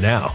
now.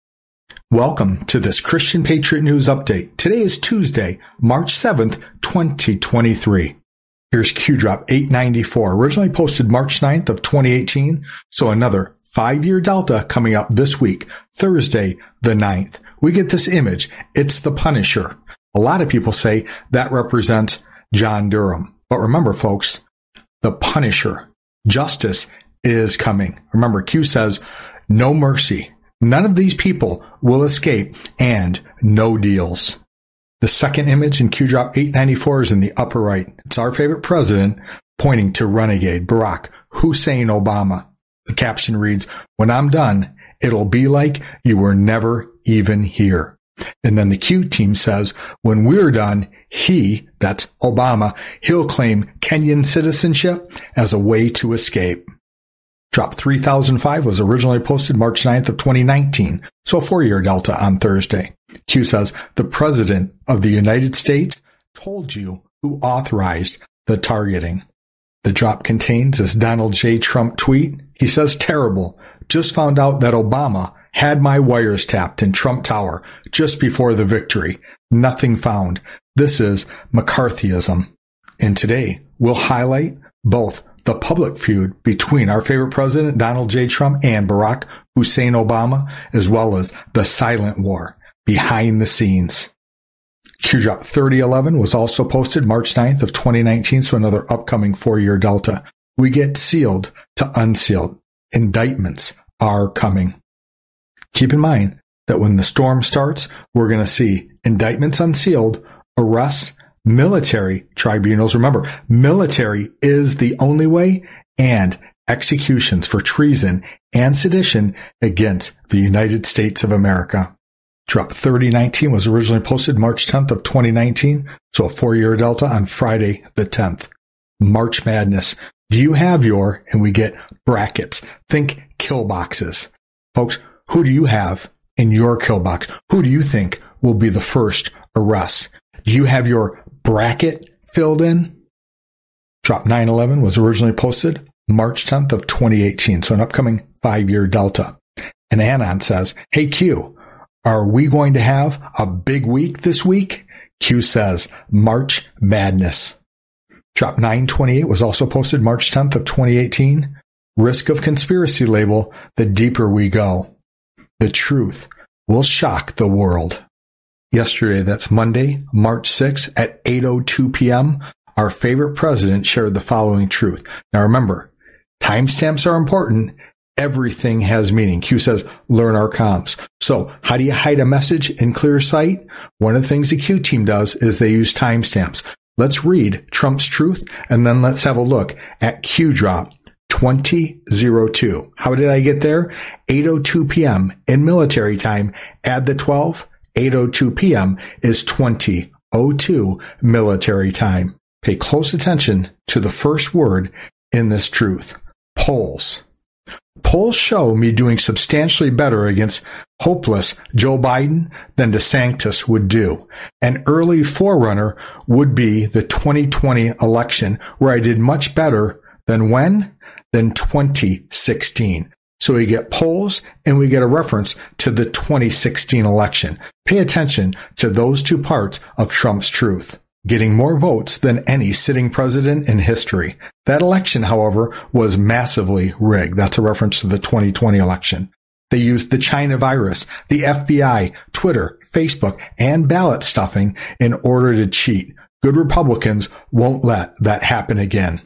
Welcome to this Christian Patriot News Update. Today is Tuesday, March 7th, 2023. Here's Q Drop 894, originally posted March 9th of 2018. So another five year delta coming up this week, Thursday, the 9th. We get this image. It's the Punisher. A lot of people say that represents John Durham. But remember, folks, the Punisher, justice is coming. Remember, Q says, no mercy. None of these people will escape and no deals. The second image in Q Drop 894 is in the upper right. It's our favorite president pointing to renegade Barack Hussein Obama. The caption reads, when I'm done, it'll be like you were never even here. And then the Q team says, when we're done, he, that's Obama, he'll claim Kenyan citizenship as a way to escape. Drop 3005 was originally posted March 9th of 2019, so four-year delta on Thursday. Q says, the President of the United States told you who authorized the targeting. The drop contains this Donald J. Trump tweet. He says, terrible. Just found out that Obama had my wires tapped in Trump Tower just before the victory. Nothing found. This is McCarthyism. And today we'll highlight both the public feud between our favorite president, Donald J. Trump and Barack Hussein Obama, as well as the silent war behind the scenes. QDrop 3011 was also posted March 9th of 2019, so another upcoming four-year delta. We get sealed to unsealed. Indictments are coming. Keep in mind that when the storm starts, we're going to see indictments unsealed, arrests, military tribunals. Remember, military is the only way and executions for treason and sedition against the United States of America. Drop 3019 was originally posted March 10th of 2019, so a four-year delta on Friday the 10th. March Madness. Do you have your, and we get brackets. Think kill boxes. Folks, who do you have in your kill box? Who do you think will be the first arrest? Do you have your bracket filled in? Drop 911 was originally posted March 10th of 2018, so an upcoming five-year delta. And Anon says, Hey Q, are we going to have a big week this week? Q says, March Madness. Drop 928 was also posted March 10th of 2018. Risk of conspiracy label, the deeper we go. The truth will shock the world. Yesterday, that's Monday, March 6th at 8.02 p.m., our favorite president shared the following truth. Now remember, timestamps are important. Everything has meaning. Q says, learn our comms. So how do you hide a message in clear sight? One of the things the Q team does is they use timestamps. Let's read Trump's truth and then let's have a look at Q drop 2002. How did I get there? 8.02 p.m. in military time. Add the 12. 8.02 p.m. is 20.02 military time. Pay close attention to the first word in this truth. Polls. Polls show me doing substantially better against hopeless Joe Biden than DeSantis would do. An early forerunner would be the 2020 election where I did much better than when? Than 2016. So we get polls and we get a reference to the 2016 election. Pay attention to those two parts of Trump's truth. Getting more votes than any sitting president in history. That election, however, was massively rigged. That's a reference to the 2020 election. They used the China virus, the FBI, Twitter, Facebook, and ballot stuffing in order to cheat. Good Republicans won't let that happen again.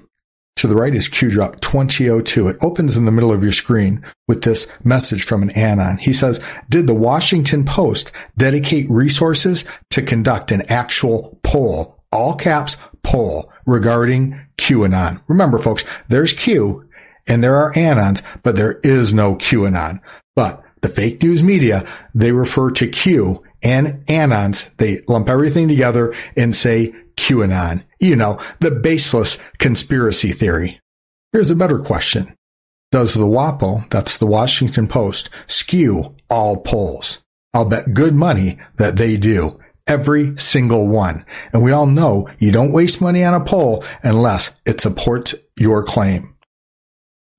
To the right is QDrop 2002. It opens in the middle of your screen with this message from an anon. He says, did the Washington Post dedicate resources to conduct an actual poll, all caps poll regarding QAnon? Remember folks, there's Q and there are anons, but there is no QAnon. But The fake news media, they refer to Q and Anons. They lump everything together and say QAnon. You know, the baseless conspiracy theory. Here's a better question. Does the WAPO, that's the Washington Post, skew all polls? I'll bet good money that they do. Every single one. And we all know you don't waste money on a poll unless it supports your claim.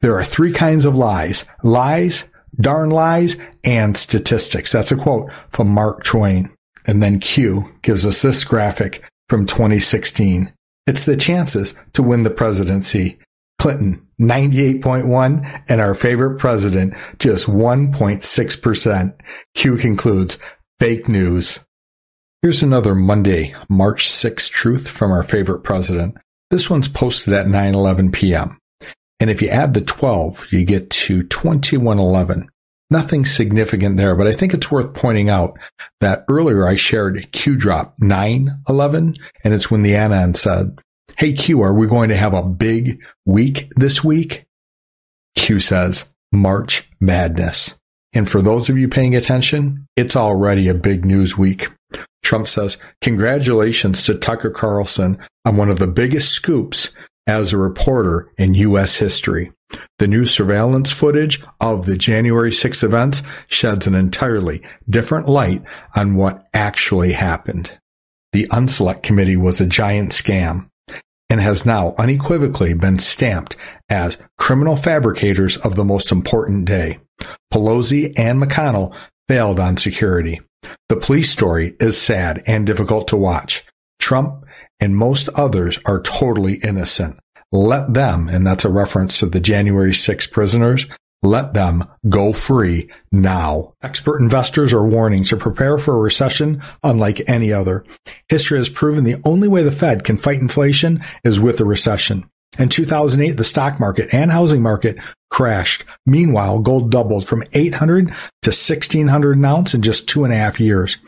There are three kinds of lies. Lies, darn lies, and statistics. That's a quote from Mark Twain. And then Q gives us this graphic from 2016. It's the chances to win the presidency. Clinton, 98.1, and our favorite president, just 1.6%. Q concludes, fake news. Here's another Monday, March 6th truth from our favorite president. This one's posted at 9:11 p.m. And if you add the 12, you get to 2111. Nothing significant there, but I think it's worth pointing out that earlier I shared Q drop 911, and it's when the Anon said, Hey Q, are we going to have a big week this week? Q says, March Madness. And for those of you paying attention, it's already a big news week. Trump says, Congratulations to Tucker Carlson on one of the biggest scoops as a reporter in U.S. history. The new surveillance footage of the January 6 events sheds an entirely different light on what actually happened. The Unselect Committee was a giant scam and has now unequivocally been stamped as criminal fabricators of the most important day. Pelosi and McConnell failed on security. The police story is sad and difficult to watch. Trump and most others are totally innocent. Let them, and that's a reference to the January 6 prisoners, let them go free now. Expert investors are warning to prepare for a recession unlike any other. History has proven the only way the Fed can fight inflation is with a recession. In 2008, the stock market and housing market crashed. Meanwhile, gold doubled from 800 to 1600 an ounce in just two and a half years.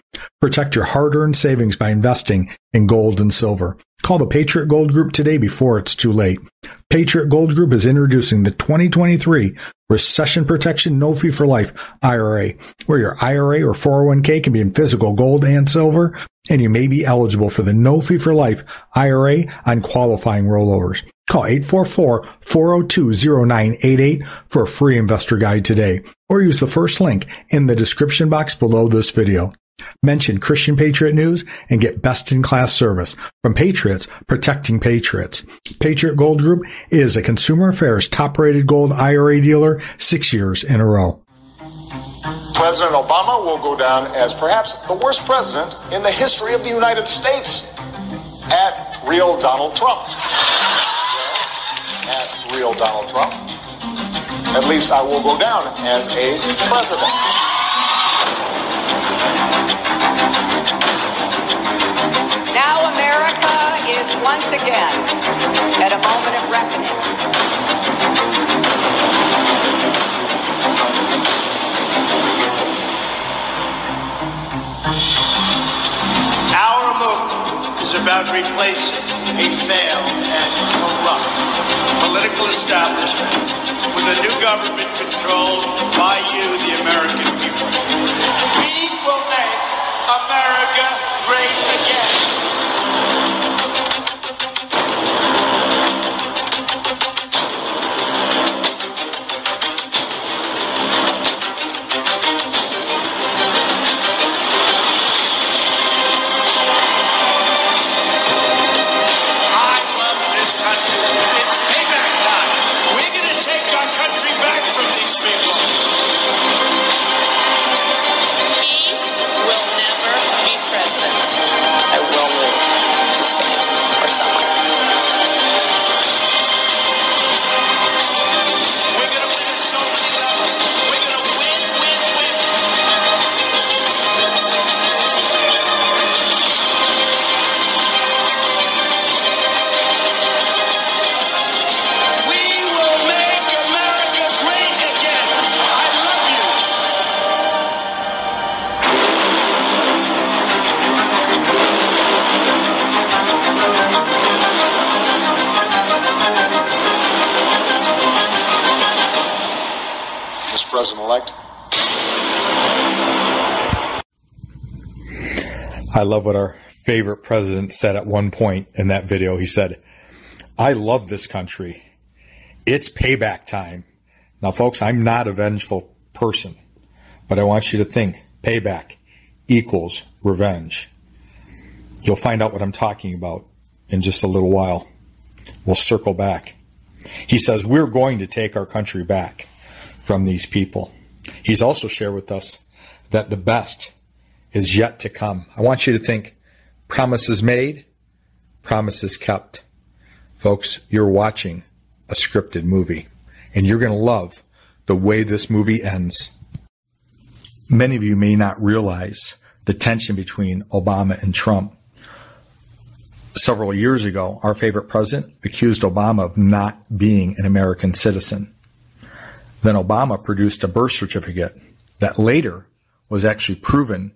Protect your hard-earned savings by investing in gold and silver. Call the Patriot Gold Group today before it's too late. Patriot Gold Group is introducing the 2023 Recession Protection No Fee for Life IRA, where your IRA or 401k can be in physical gold and silver, and you may be eligible for the No Fee for Life IRA on qualifying rollovers. Call 844-402-0988 for a free investor guide today, or use the first link in the description box below this video. Mention Christian Patriot News and get best in class service from Patriots protecting Patriots. Patriot Gold Group is a consumer affairs top rated gold IRA dealer six years in a row. President Obama will go down as perhaps the worst president in the history of the United States at real Donald Trump. At real Donald Trump. At least I will go down as a president. Now America is once again at a moment of reckoning. Our movement is about replacing a failed and corrupt political establishment with a new government controlled by you, the American people. We will make America great again. President elect. I love what our favorite president said at one point in that video. He said, I love this country. It's payback time. Now, folks, I'm not a vengeful person, but I want you to think payback equals revenge. You'll find out what I'm talking about in just a little while. We'll circle back. He says, We're going to take our country back from these people. He's also shared with us that the best is yet to come. I want you to think promises made, promises kept. Folks, you're watching a scripted movie, and you're going to love the way this movie ends. Many of you may not realize the tension between Obama and Trump. Several years ago, our favorite president accused Obama of not being an American citizen. Then Obama produced a birth certificate that later was actually proven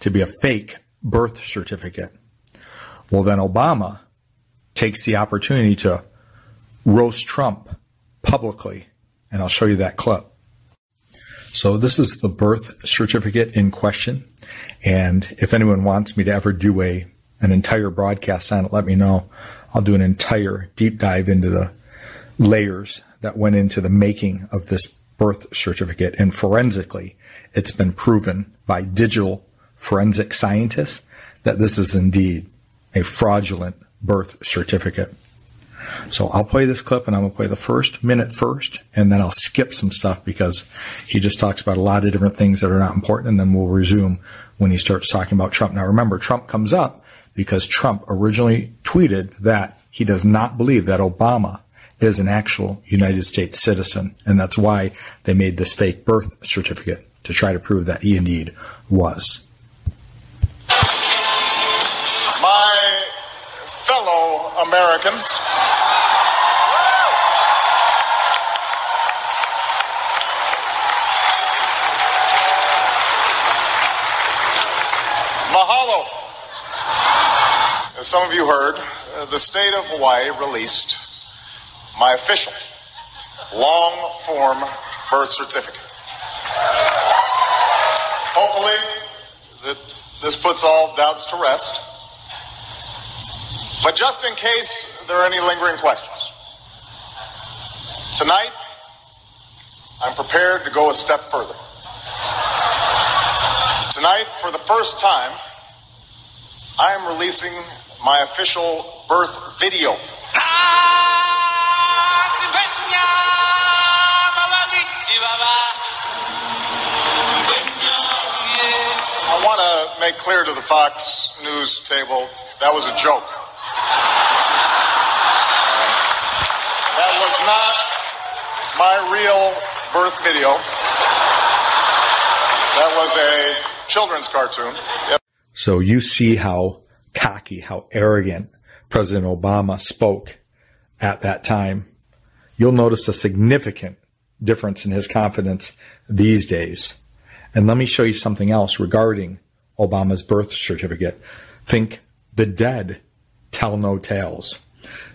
to be a fake birth certificate. Well, then Obama takes the opportunity to roast Trump publicly, and I'll show you that clip. So this is the birth certificate in question. And if anyone wants me to ever do a an entire broadcast on it, let me know. I'll do an entire deep dive into the layers that went into the making of this birth certificate. And forensically, it's been proven by digital forensic scientists that this is indeed a fraudulent birth certificate. So I'll play this clip and I'm going to play the first minute first, and then I'll skip some stuff because he just talks about a lot of different things that are not important, and then we'll resume when he starts talking about Trump. Now remember, Trump comes up because Trump originally tweeted that he does not believe that Obama is an actual United States citizen, and that's why they made this fake birth certificate to try to prove that he indeed was. My fellow Americans, mahalo. As some of you heard, the state of Hawaii released my official long form birth certificate. Hopefully, that this puts all doubts to rest. But just in case there are any lingering questions, tonight I'm prepared to go a step further. Tonight, for the first time, I am releasing my official birth video. Ah! I want to make clear to the Fox News table that was a joke. That was not my real birth video. That was a children's cartoon. Yep. So you see how cocky, how arrogant President Obama spoke at that time. You'll notice a significant difference in his confidence these days. And let me show you something else regarding Obama's birth certificate. Think the dead tell no tales.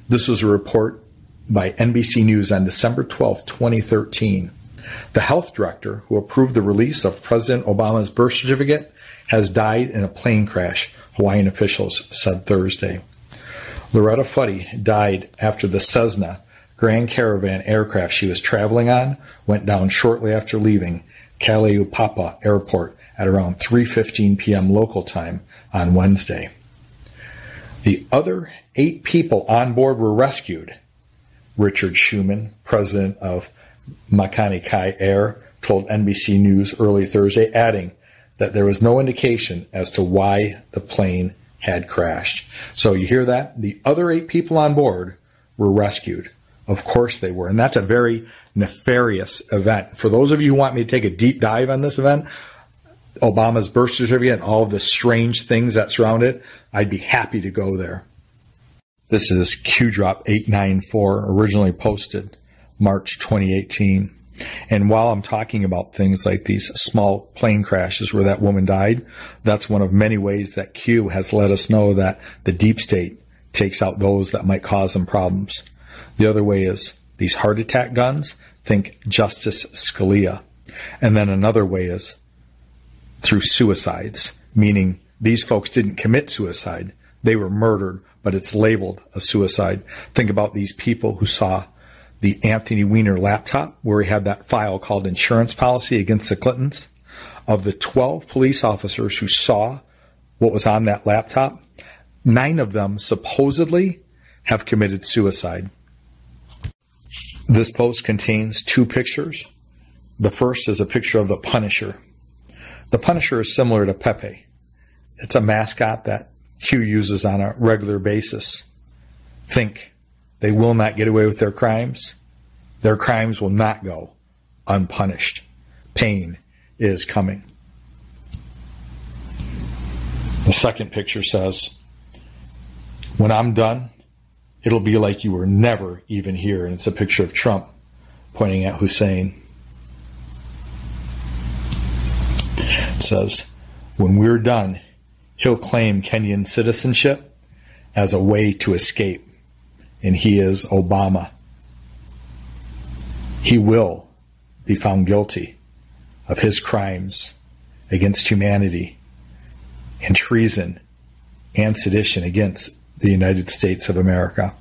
This was a report by NBC News on December 12, 2013. The health director who approved the release of President Obama's birth certificate has died in a plane crash, Hawaiian officials said Thursday. Loretta Fuddy died after the Cessna Grand Caravan aircraft she was traveling on went down shortly after leaving Kalaupapa Airport at around 3:15 p.m. local time on Wednesday. The other 8 people on board were rescued. Richard Schuman, president of Makani Kai Air, told NBC News early Thursday, adding that there was no indication as to why the plane had crashed. So you hear that? The other eight people on board were rescued. Of course they were. And that's a very nefarious event. For those of you who want me to take a deep dive on this event, Obama's birth certificate and all of the strange things that surround it, I'd be happy to go there. This is Q Drop 894, originally posted March 2018. And while I'm talking about things like these small plane crashes where that woman died, that's one of many ways that Q has let us know that the deep state takes out those that might cause them problems. The other way is these heart attack guns, think Justice Scalia. And then another way is through suicides, meaning These folks didn't commit suicide. They were murdered, but it's labeled a suicide. Think about these people who saw the Anthony Weiner laptop where he had that file called insurance policy against the Clintons. Of the 12 police officers who saw what was on that laptop, nine of them supposedly have committed suicide. This post contains two pictures. The first is a picture of the Punisher. The Punisher is similar to Pepe. It's a mascot that Q uses on a regular basis. Think they will not get away with their crimes. Their crimes will not go unpunished. Pain is coming. The second picture says, When I'm done, it'll be like you were never even here. And it's a picture of Trump pointing at Hussein. It says, When we're done, he'll claim Kenyan citizenship as a way to escape and he is Obama. He will be found guilty of his crimes against humanity and treason and sedition against the United States of America.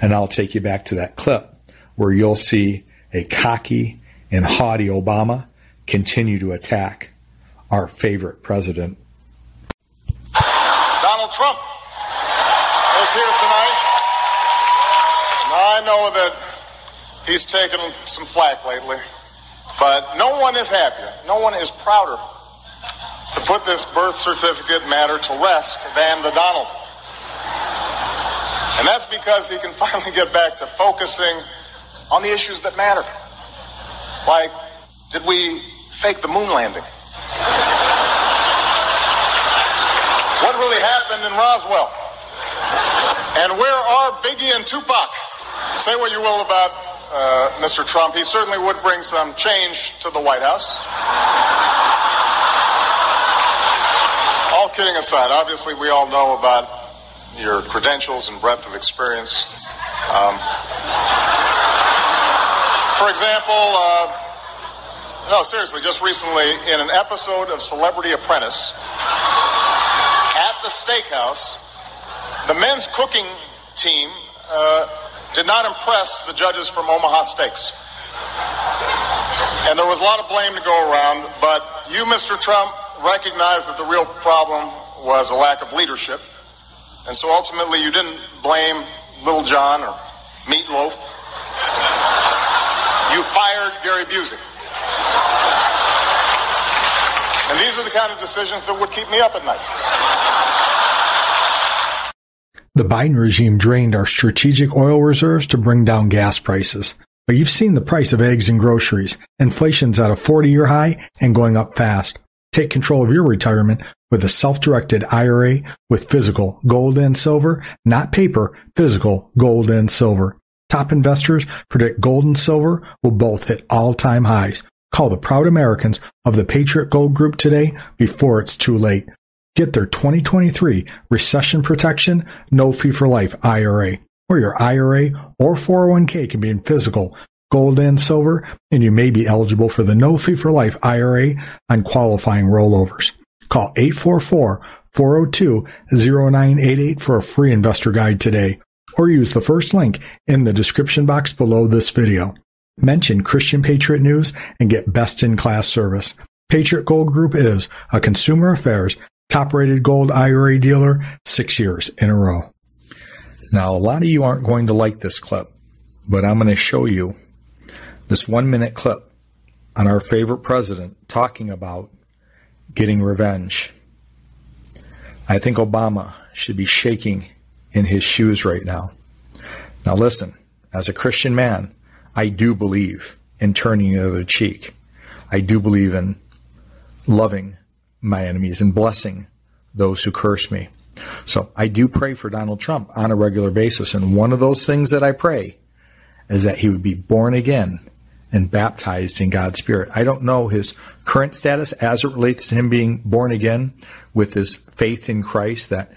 And I'll take you back to that clip where you'll see a cocky and haughty Obama continue to attack our favorite president. Donald Trump is here tonight. I know that he's taken some flack lately, but no one is happier, no one is prouder to put this birth certificate matter to rest than the Donald. And that's because he can finally get back to focusing on the issues that matter. Like, did we fake the moon landing? What really happened in Roswell? And where are Biggie and Tupac? Say what you will about uh, Mr. Trump, he certainly would bring some change to the White House. all kidding aside, obviously we all know about your credentials and breadth of experience. Um, for example, uh, no, seriously, just recently in an episode of Celebrity Apprentice at the steakhouse, the men's cooking team uh, did not impress the judges from Omaha Steaks. And there was a lot of blame to go around, but you, Mr. Trump, recognized that the real problem was a lack of leadership. And so ultimately, you didn't blame Lil Jon or Meatloaf. You fired Gary Busey. And these are the kind of decisions that would keep me up at night. The Biden regime drained our strategic oil reserves to bring down gas prices. But you've seen the price of eggs and groceries. Inflation's at a 40 year high and going up fast. Take control of your retirement with a self-directed IRA with physical gold and silver, not paper, physical gold and silver. Top investors predict gold and silver will both hit all-time highs. Call the proud Americans of the Patriot Gold Group today before it's too late. Get their 2023 recession protection, no fee for life IRA, where your IRA or 401k can be in physical, gold and silver, and you may be eligible for the no fee for life IRA on qualifying rollovers. Call 844-402-0988 for a free investor guide today, or use the first link in the description box below this video. Mention Christian Patriot News and get best in class service. Patriot Gold Group is a consumer affairs top rated gold IRA dealer six years in a row. Now, a lot of you aren't going to like this clip, but I'm going to show you this one minute clip on our favorite president talking about getting revenge. I think Obama should be shaking in his shoes right now. Now, listen, as a Christian man, I do believe in turning the other cheek. I do believe in loving my enemies and blessing those who curse me. So I do pray for Donald Trump on a regular basis. And one of those things that I pray is that he would be born again and baptized in God's Spirit. I don't know his current status as it relates to him being born again with his faith in Christ, that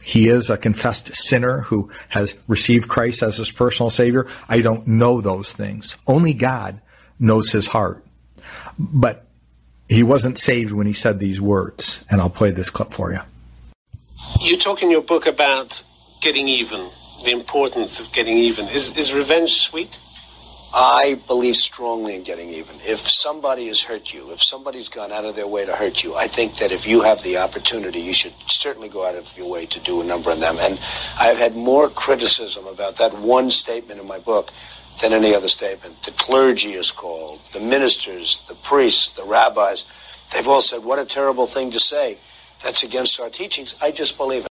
he is a confessed sinner who has received Christ as his personal Savior. I don't know those things. Only God knows his heart. But he wasn't saved when he said these words, and I'll play this clip for you. You talk in your book about getting even, the importance of getting even. Is, is revenge sweet? I believe strongly in getting even. If somebody has hurt you, if somebody's gone out of their way to hurt you, I think that if you have the opportunity, you should certainly go out of your way to do a number on them. And I've had more criticism about that one statement in my book than any other statement. The clergy is called, the ministers, the priests, the rabbis. They've all said, what a terrible thing to say. That's against our teachings. I just believe it.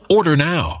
Order now.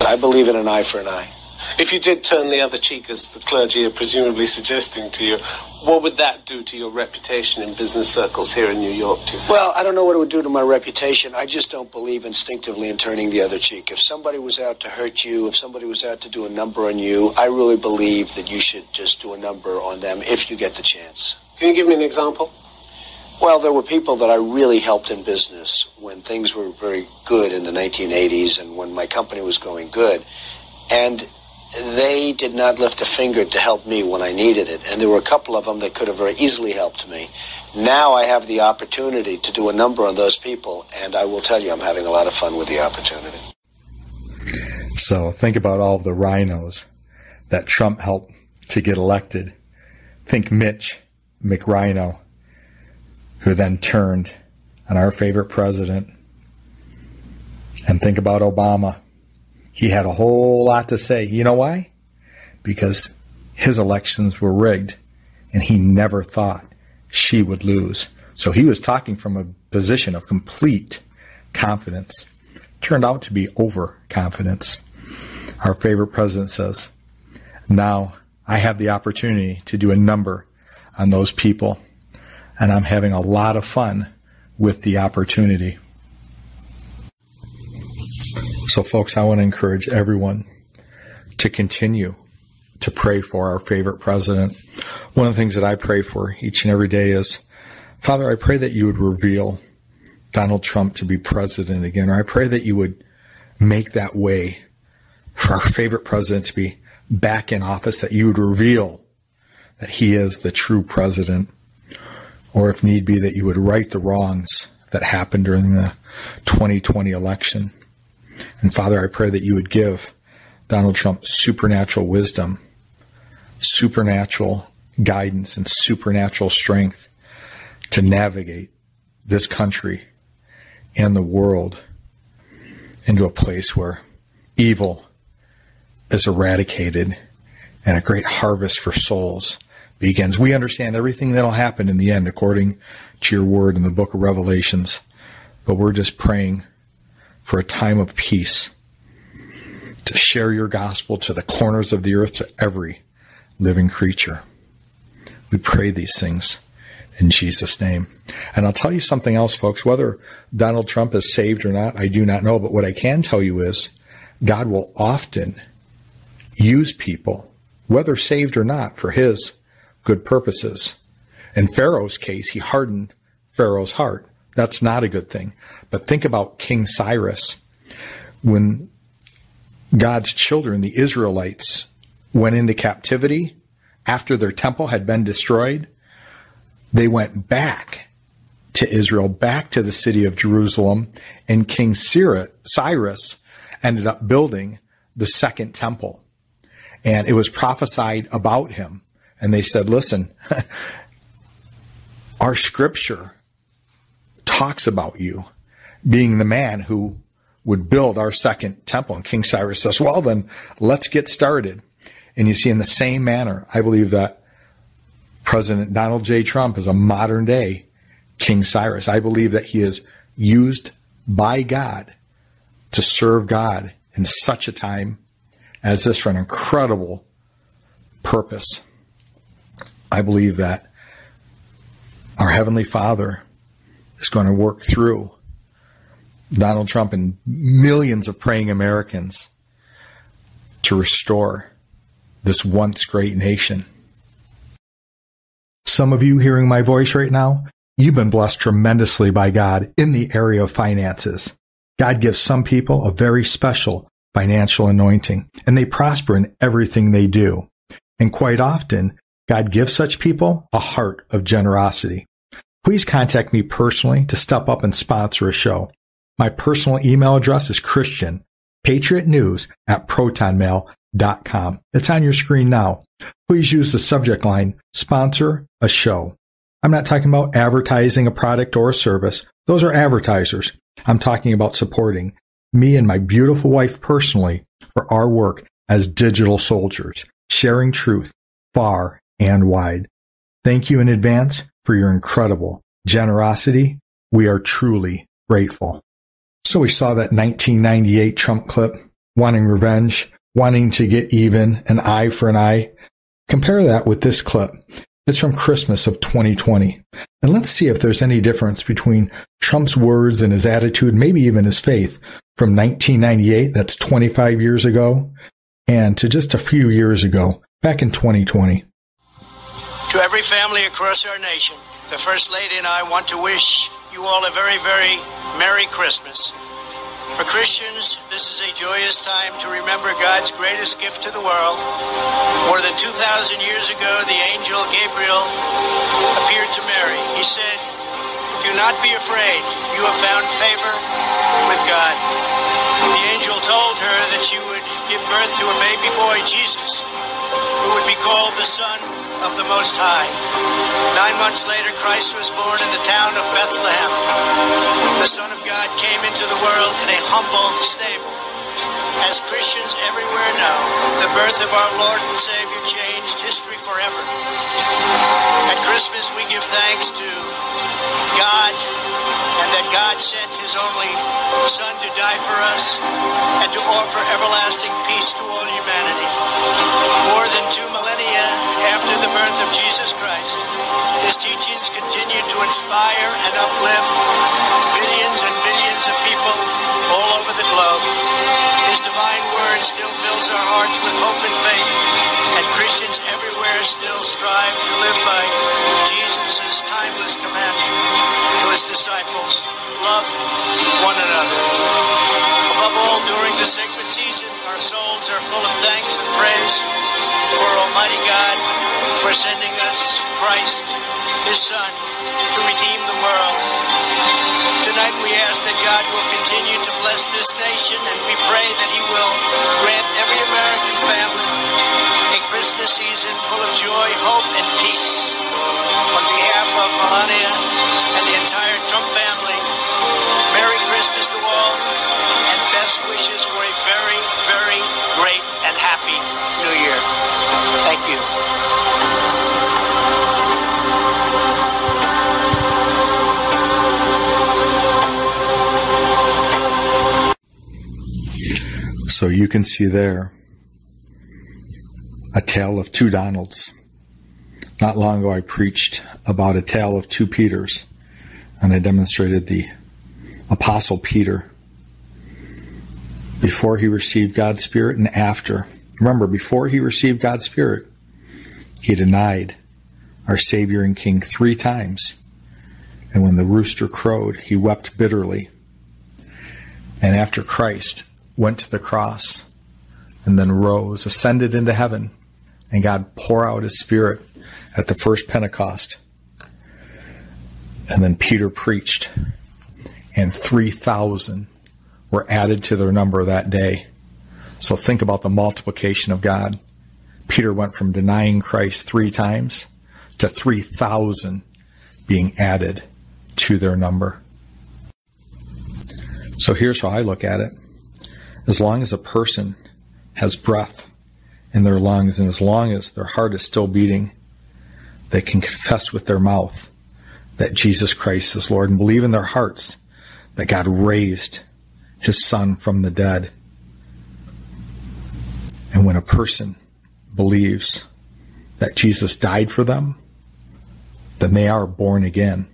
I believe in an eye for an eye. If you did turn the other cheek, as the clergy are presumably suggesting to you, what would that do to your reputation in business circles here in New York? Do you think? Well, I don't know what it would do to my reputation. I just don't believe instinctively in turning the other cheek. If somebody was out to hurt you, if somebody was out to do a number on you, I really believe that you should just do a number on them if you get the chance. Can you give me an example? Well, there were people that I really helped in business when things were very good in the 1980s and when my company was going good. And they did not lift a finger to help me when I needed it. And there were a couple of them that could have very easily helped me. Now I have the opportunity to do a number on those people, and I will tell you I'm having a lot of fun with the opportunity. So think about all the rhinos that Trump helped to get elected. Think Mitch McRhino, who then turned on our favorite president. And think about Obama. He had a whole lot to say. You know why? Because his elections were rigged and he never thought she would lose. So he was talking from a position of complete confidence. Turned out to be overconfidence. Our favorite president says, now I have the opportunity to do a number on those people, and I'm having a lot of fun with the opportunity. So, folks, I want to encourage everyone to continue to pray for our favorite president. One of the things that I pray for each and every day is, Father, I pray that you would reveal Donald Trump to be president again, or I pray that you would make that way for our favorite president to be back in office, that you would reveal that he is the true president, or if need be, that you would right the wrongs that happened during the 2020 election. And Father, I pray that you would give Donald Trump supernatural wisdom, supernatural guidance, and supernatural strength to navigate this country and the world into a place where evil is eradicated and a great harvest for souls begins. We understand everything that'll happen in the end according to your word in the book of Revelations, but we're just praying for a time of peace to share your gospel to the corners of the earth to every living creature. We pray these things in Jesus' name. And I'll tell you something else, folks. Whether Donald Trump is saved or not, I do not know. But what I can tell you is God will often use people, whether saved or not, for his good purposes. In Pharaoh's case, he hardened Pharaoh's heart. That's not a good thing. But think about King Cyrus. When God's children, the Israelites, went into captivity after their temple had been destroyed, they went back to Israel, back to the city of Jerusalem, and King Cyrus ended up building the second temple. And it was prophesied about him. And they said, listen, our scripture talks about you being the man who would build our second temple. And King Cyrus says, well, then let's get started. And you see, in the same manner, I believe that President Donald J. Trump is a modern day King Cyrus. I believe that he is used by God to serve God in such a time as this for an incredible purpose. I believe that our Heavenly Father is going to work through Donald Trump and millions of praying Americans to restore this once great nation. Some of you hearing my voice right now, you've been blessed tremendously by God in the area of finances. God gives some people a very special financial anointing, and they prosper in everything they do. And quite often, God gives such people a heart of generosity. Please contact me personally to step up and sponsor a show. My personal email address is Christian, Patriot News at protonmail.com. It's on your screen now. Please use the subject line, sponsor a show. I'm not talking about advertising a product or a service. Those are advertisers. I'm talking about supporting me and my beautiful wife personally for our work as digital soldiers, sharing truth far and wide. Thank you in advance for your incredible generosity. We are truly grateful. So we saw that 1998 Trump clip, wanting revenge, wanting to get even, an eye for an eye. Compare that with this clip. It's from Christmas of 2020. And let's see if there's any difference between Trump's words and his attitude, maybe even his faith, from 1998, that's 25 years ago, and to just a few years ago, back in 2020. Every family across our nation, the First Lady and I want to wish you all a very, very Merry Christmas. For Christians, this is a joyous time to remember God's greatest gift to the world. More than 2,000 years ago, the angel Gabriel appeared to Mary. He said, Do not be afraid. You have found favor with God. The angel told her that she would give birth to a baby boy, Jesus, who would be called the Son of the Most High. Nine months later, Christ was born in the town of Bethlehem. The Son of God came into the world in a humble stable. As Christians everywhere know, the birth of our Lord and Savior changed history forever. At Christmas, we give thanks to God and that God sent His only Son to die for us and to offer everlasting peace to all humanity. More than two after the birth of Jesus Christ, his teachings continue to inspire and uplift billions and billions of people all over the globe. His divine word still fills our hearts with hope and faith, and Christians everywhere still strive to live by Jesus' timeless commandment to his disciples love one another. All, during the sacred season, our souls are full of thanks and praise for Almighty God for sending us Christ, His Son, to redeem the world. Tonight we ask that God will continue to bless this nation and we pray that He will grant every American family a Christmas season full of joy, hope, and peace. So you can see there a tale of two Donalds. Not long ago, I preached about a tale of two Peters, and I demonstrated the Apostle Peter before he received God's Spirit and after. Remember, before he received God's Spirit, he denied our Savior and King three times. And when the rooster crowed, he wept bitterly. And after Christ went to the cross and then rose, ascended into heaven, and God poured out his Spirit at the first Pentecost. And then Peter preached, and 3,000 were added to their number that day. So think about the multiplication of God. Peter went from denying Christ three times to 3,000 being added to their number. So here's how I look at it. As long as a person has breath in their lungs and as long as their heart is still beating, they can confess with their mouth that Jesus Christ is Lord and believe in their hearts that God raised his son from the dead. And when a person believes that Jesus died for them, then they are born again.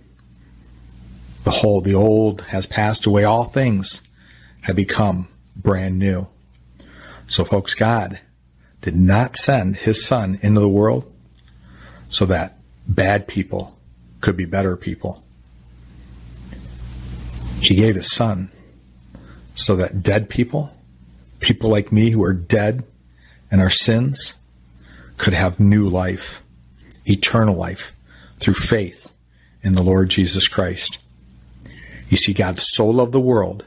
Behold, the old has passed away, all things have become brand new. So, folks, God did not send his son into the world so that bad people could be better people. He gave his son so that dead people, people like me who are dead in our sins, could have new life, eternal life, through faith in the Lord Jesus Christ. You see, God so loved the world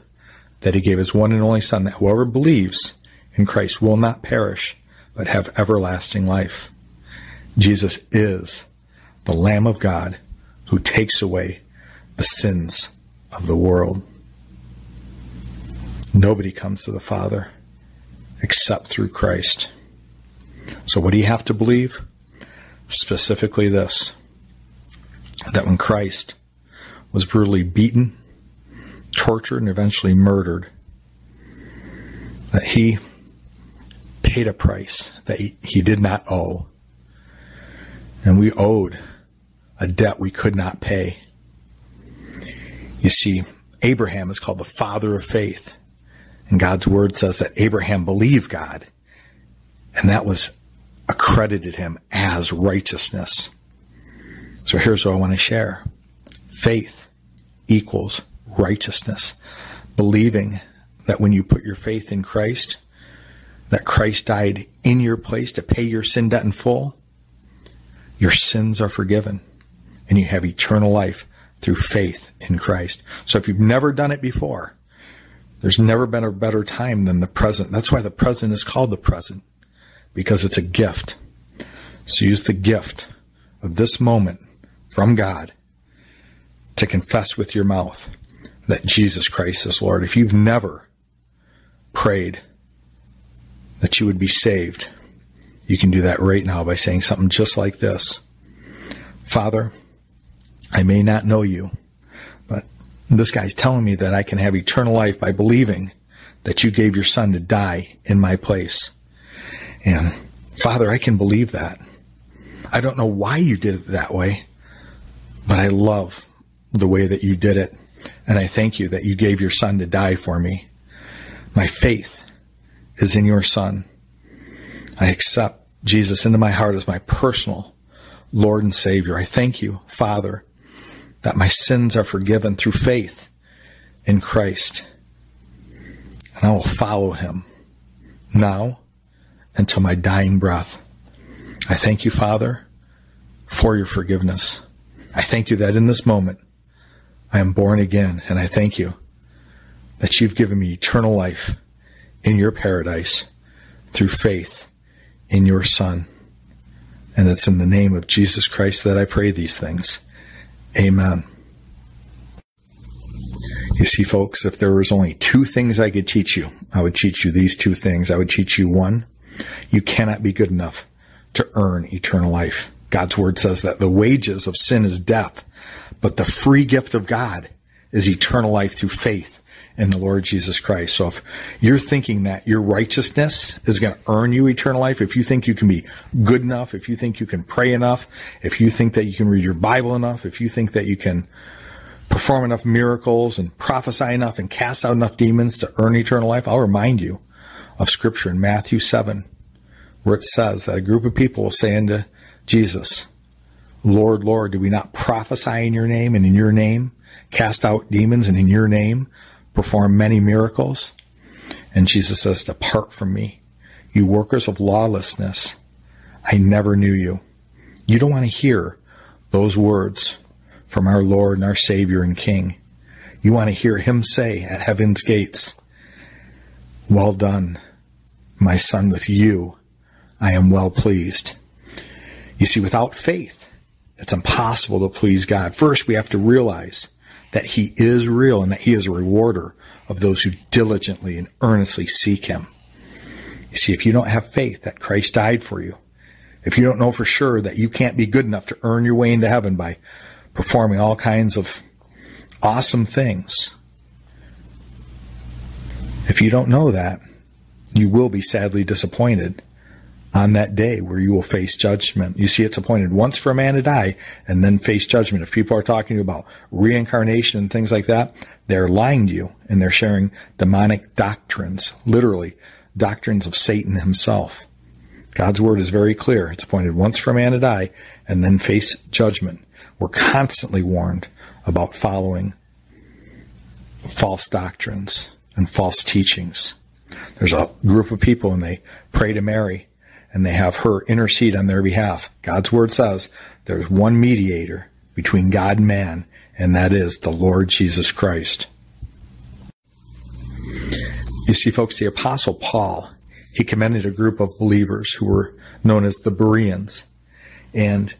that he gave his one and only Son, that whoever believes in Christ will not perish, but have everlasting life. Jesus is the Lamb of God who takes away the sins of the world. Nobody comes to the Father except through Christ. So, what do you have to believe? Specifically, this that when Christ was brutally beaten, tortured, and eventually murdered, that he paid a price that he, did not owe. And we owed a debt we could not pay. You see, Abraham is called the father of faith. And God's word says that Abraham believed God, and that was accredited him as righteousness. So here's what I want to share faith equals righteousness. Believing that when you put your faith in Christ, that Christ died in your place to pay your sin debt in full, your sins are forgiven and you have eternal life through faith in Christ. So if you've never done it before, there's never been a better time than the present. That's why the present is called the present, because it's a gift. So use the gift of this moment from God to confess with your mouth that Jesus Christ is Lord. If you've never prayed that you would be saved, you can do that right now by saying something just like this Father, I may not know you, but this guy's telling me that I can have eternal life by believing that you gave your son to die in my place. And Father, I can believe that. I don't know why you did it that way, but I love the way that you did it. And I thank you that you gave your son to die for me. My faith is in your son. I accept Jesus into my heart as my personal Lord and Savior. I thank you, Father, that my sins are forgiven through faith in Christ. And I will follow him now until my dying breath. I thank you, Father, for your forgiveness. I thank you that in this moment I am born again, and I thank you that you've given me eternal life in your paradise through faith in your Son. And it's in the name of Jesus Christ that I pray these things. Amen. You see, folks, if there was only two things I could teach you, I would teach you these two things. I would teach you one, you cannot be good enough to earn eternal life. God's word says that the wages of sin is death, but the free gift of God is eternal life through faith in the Lord Jesus Christ. So if you're thinking that your righteousness is going to earn you eternal life, if you think you can be good enough, if you think you can pray enough, if you think that you can read your Bible enough, if you think that you can perform enough miracles and prophesy enough and cast out enough demons to earn eternal life, I'll remind you of scripture in Matthew 7, where it says that a group of people will say unto Jesus, Lord, Lord, do we not prophesy in your name and in your name cast out demons and in your name perform many miracles? And Jesus says, Depart from me, you workers of lawlessness. I never knew you. You don't want to hear those words from our Lord and our Savior and King. You want to hear him say at heaven's gates, Well done, my son, with you I am well pleased. You see, without faith, it's impossible to please God. First, we have to realize that He is real and that He is a rewarder of those who diligently and earnestly seek Him. You see, if you don't have faith that Christ died for you, if you don't know for sure that you can't be good enough to earn your way into heaven by performing all kinds of awesome things. If you don't know that, you will be sadly disappointed on that day where you will face judgment. You see, it's appointed once for a man to die and then face judgment. If people are talking to you about reincarnation and things like that, they're lying to you and they're sharing demonic doctrines, literally doctrines of Satan himself. God's word is very clear. It's appointed once for a man to die and then face judgment. We're constantly warned about following false doctrines and false teachings. There's a group of people and they pray to Mary and they have her intercede on their behalf. God's word says there's one mediator between God and man, and that is the Lord Jesus Christ. You see, folks, the Apostle Paul, he commended a group of believers who were known as the Bereans. And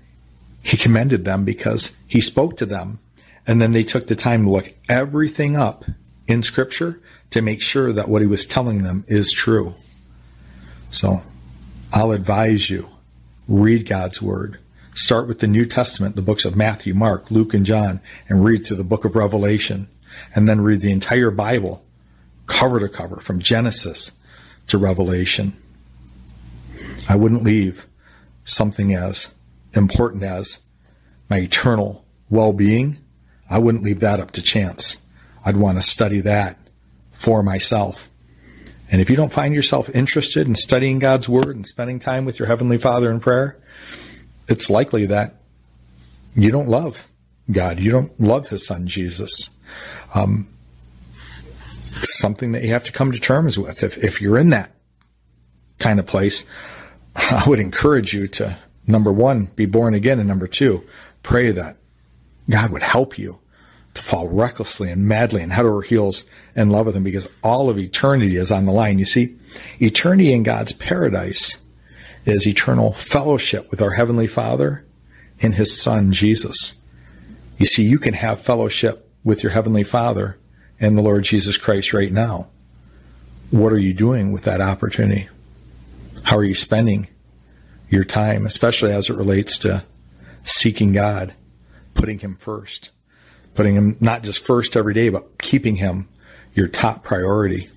he commended them because he spoke to them and then they took the time to look everything up in scripture to make sure that what he was telling them is true. So I'll advise you, read God's word. Start with the New Testament, the books of Matthew, Mark, Luke, and John, and read through the book of Revelation. And then read the entire Bible, cover to cover, from Genesis to Revelation. I wouldn't leave something as important as my eternal well being, I wouldn't leave that up to chance. I'd want to study that for myself. And if you don't find yourself interested in studying God's Word and spending time with your Heavenly Father in prayer, it's likely that you don't love God. You don't love His Son, Jesus. Um, it's something that you have to come to terms with. If, if you're in that kind of place, I would encourage you to number one, be born again, and number two, pray that God would help you to fall recklessly and madly and head over heels in love with Him because all of eternity is on the line. You see, eternity in God's paradise is eternal fellowship with our Heavenly Father and His Son, Jesus. You see, you can have fellowship with your Heavenly Father and the Lord Jesus Christ right now. What are you doing with that opportunity? How are you spending your time, especially as it relates to seeking God, putting Him first, putting him not just first every day, but keeping him your top priority.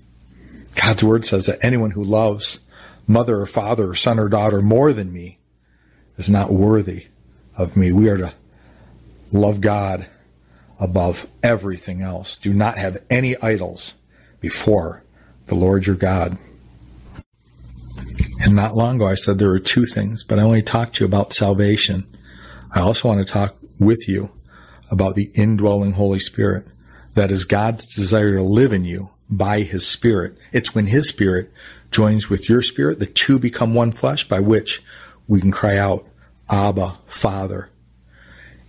God's word says that anyone who loves mother or father or son or daughter more than me is not worthy of me. We are to love God above everything else. Do not have any idols before the Lord your God. And not long ago, I said there were two things, but I only talked to you about salvation. I also want to talk with you about the indwelling Holy Spirit. That is God's desire to live in you by His Spirit. It's when His Spirit joins with your spirit, the two become one flesh by which we can cry out, Abba, Father.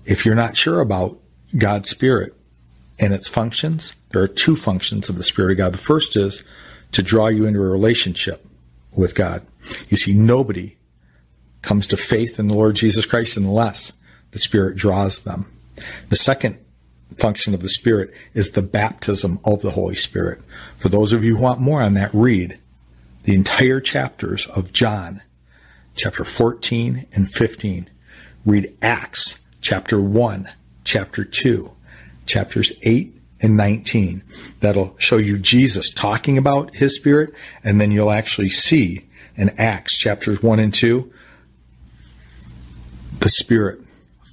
If you're not sure about God's Spirit and its functions, there are two functions of the Spirit of God. The first is to draw you into a relationship with God. You see, nobody comes to faith in the Lord Jesus Christ unless the Spirit draws them. The second function of the Spirit is the baptism of the Holy Spirit. For those of you who want more on that, read the entire chapters of John, chapter 14 and 15. Read Acts, chapter 1, chapter 2, chapters 8 and 19. That'll show you Jesus talking about his Spirit, and then you'll actually see in Acts, chapters 1 and 2, the Spirit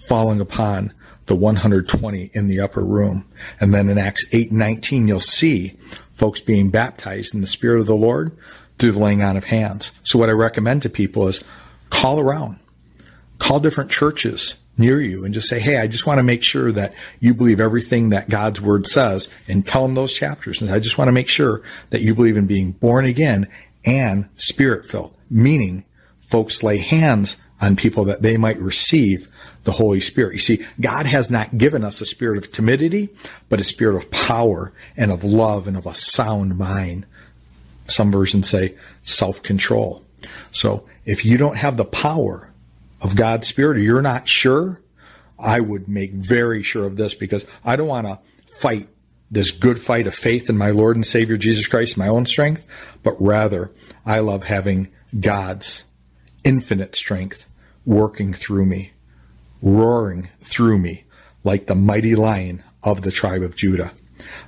falling upon the 120 in the upper room. And then in Acts 8 and 19, you'll see folks being baptized in the Spirit of the Lord through the laying on of hands. So what I recommend to people is call around, call different churches near you and just say, Hey, I just want to make sure that you believe everything that God's word says and tell them those chapters. And I just want to make sure that you believe in being born again and spirit filled, meaning folks lay hands on people that they might receive the Holy Spirit. You see, God has not given us a spirit of timidity, but a spirit of power and of love and of a sound mind. Some versions say self control. So if you don't have the power of God's Spirit or you're not sure, I would make very sure of this because I don't want to fight this good fight of faith in my Lord and Savior Jesus Christ, my own strength, but rather I love having God's infinite strength working through me, roaring through me like the mighty lion of the tribe of Judah.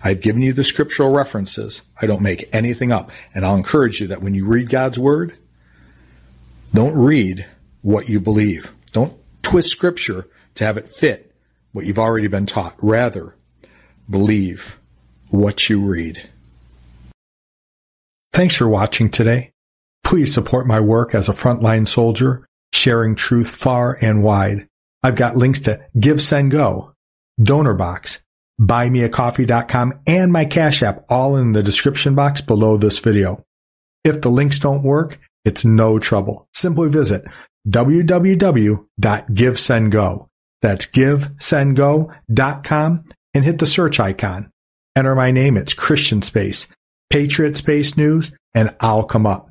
I've given you the scriptural references. I don't make anything up. And I'll encourage you that when you read God's word, don't read what you believe. Don't twist scripture to have it fit what you've already been taught. Rather, believe what you read. Thanks for watching today. Please support my work as a frontline soldier, sharing truth far and wide. I've got links to Give, Send, Go, Donor Box, buymeacoffee.com, and my Cash App all in the description box below this video. If the links don't work, it's no trouble. Simply visit www.givesendgo. That's givesendgo.com and hit the search icon. Enter my name. It's Christian Space, Patriot Space News, and I'll come up.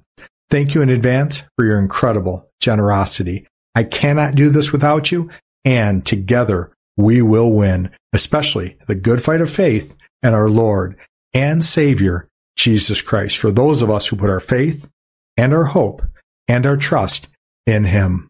Thank you in advance for your incredible generosity. I cannot do this without you, and together we will win, especially the good fight of faith and our Lord and Savior, Jesus Christ, for those of us who put our faith and our hope and our trust in Him.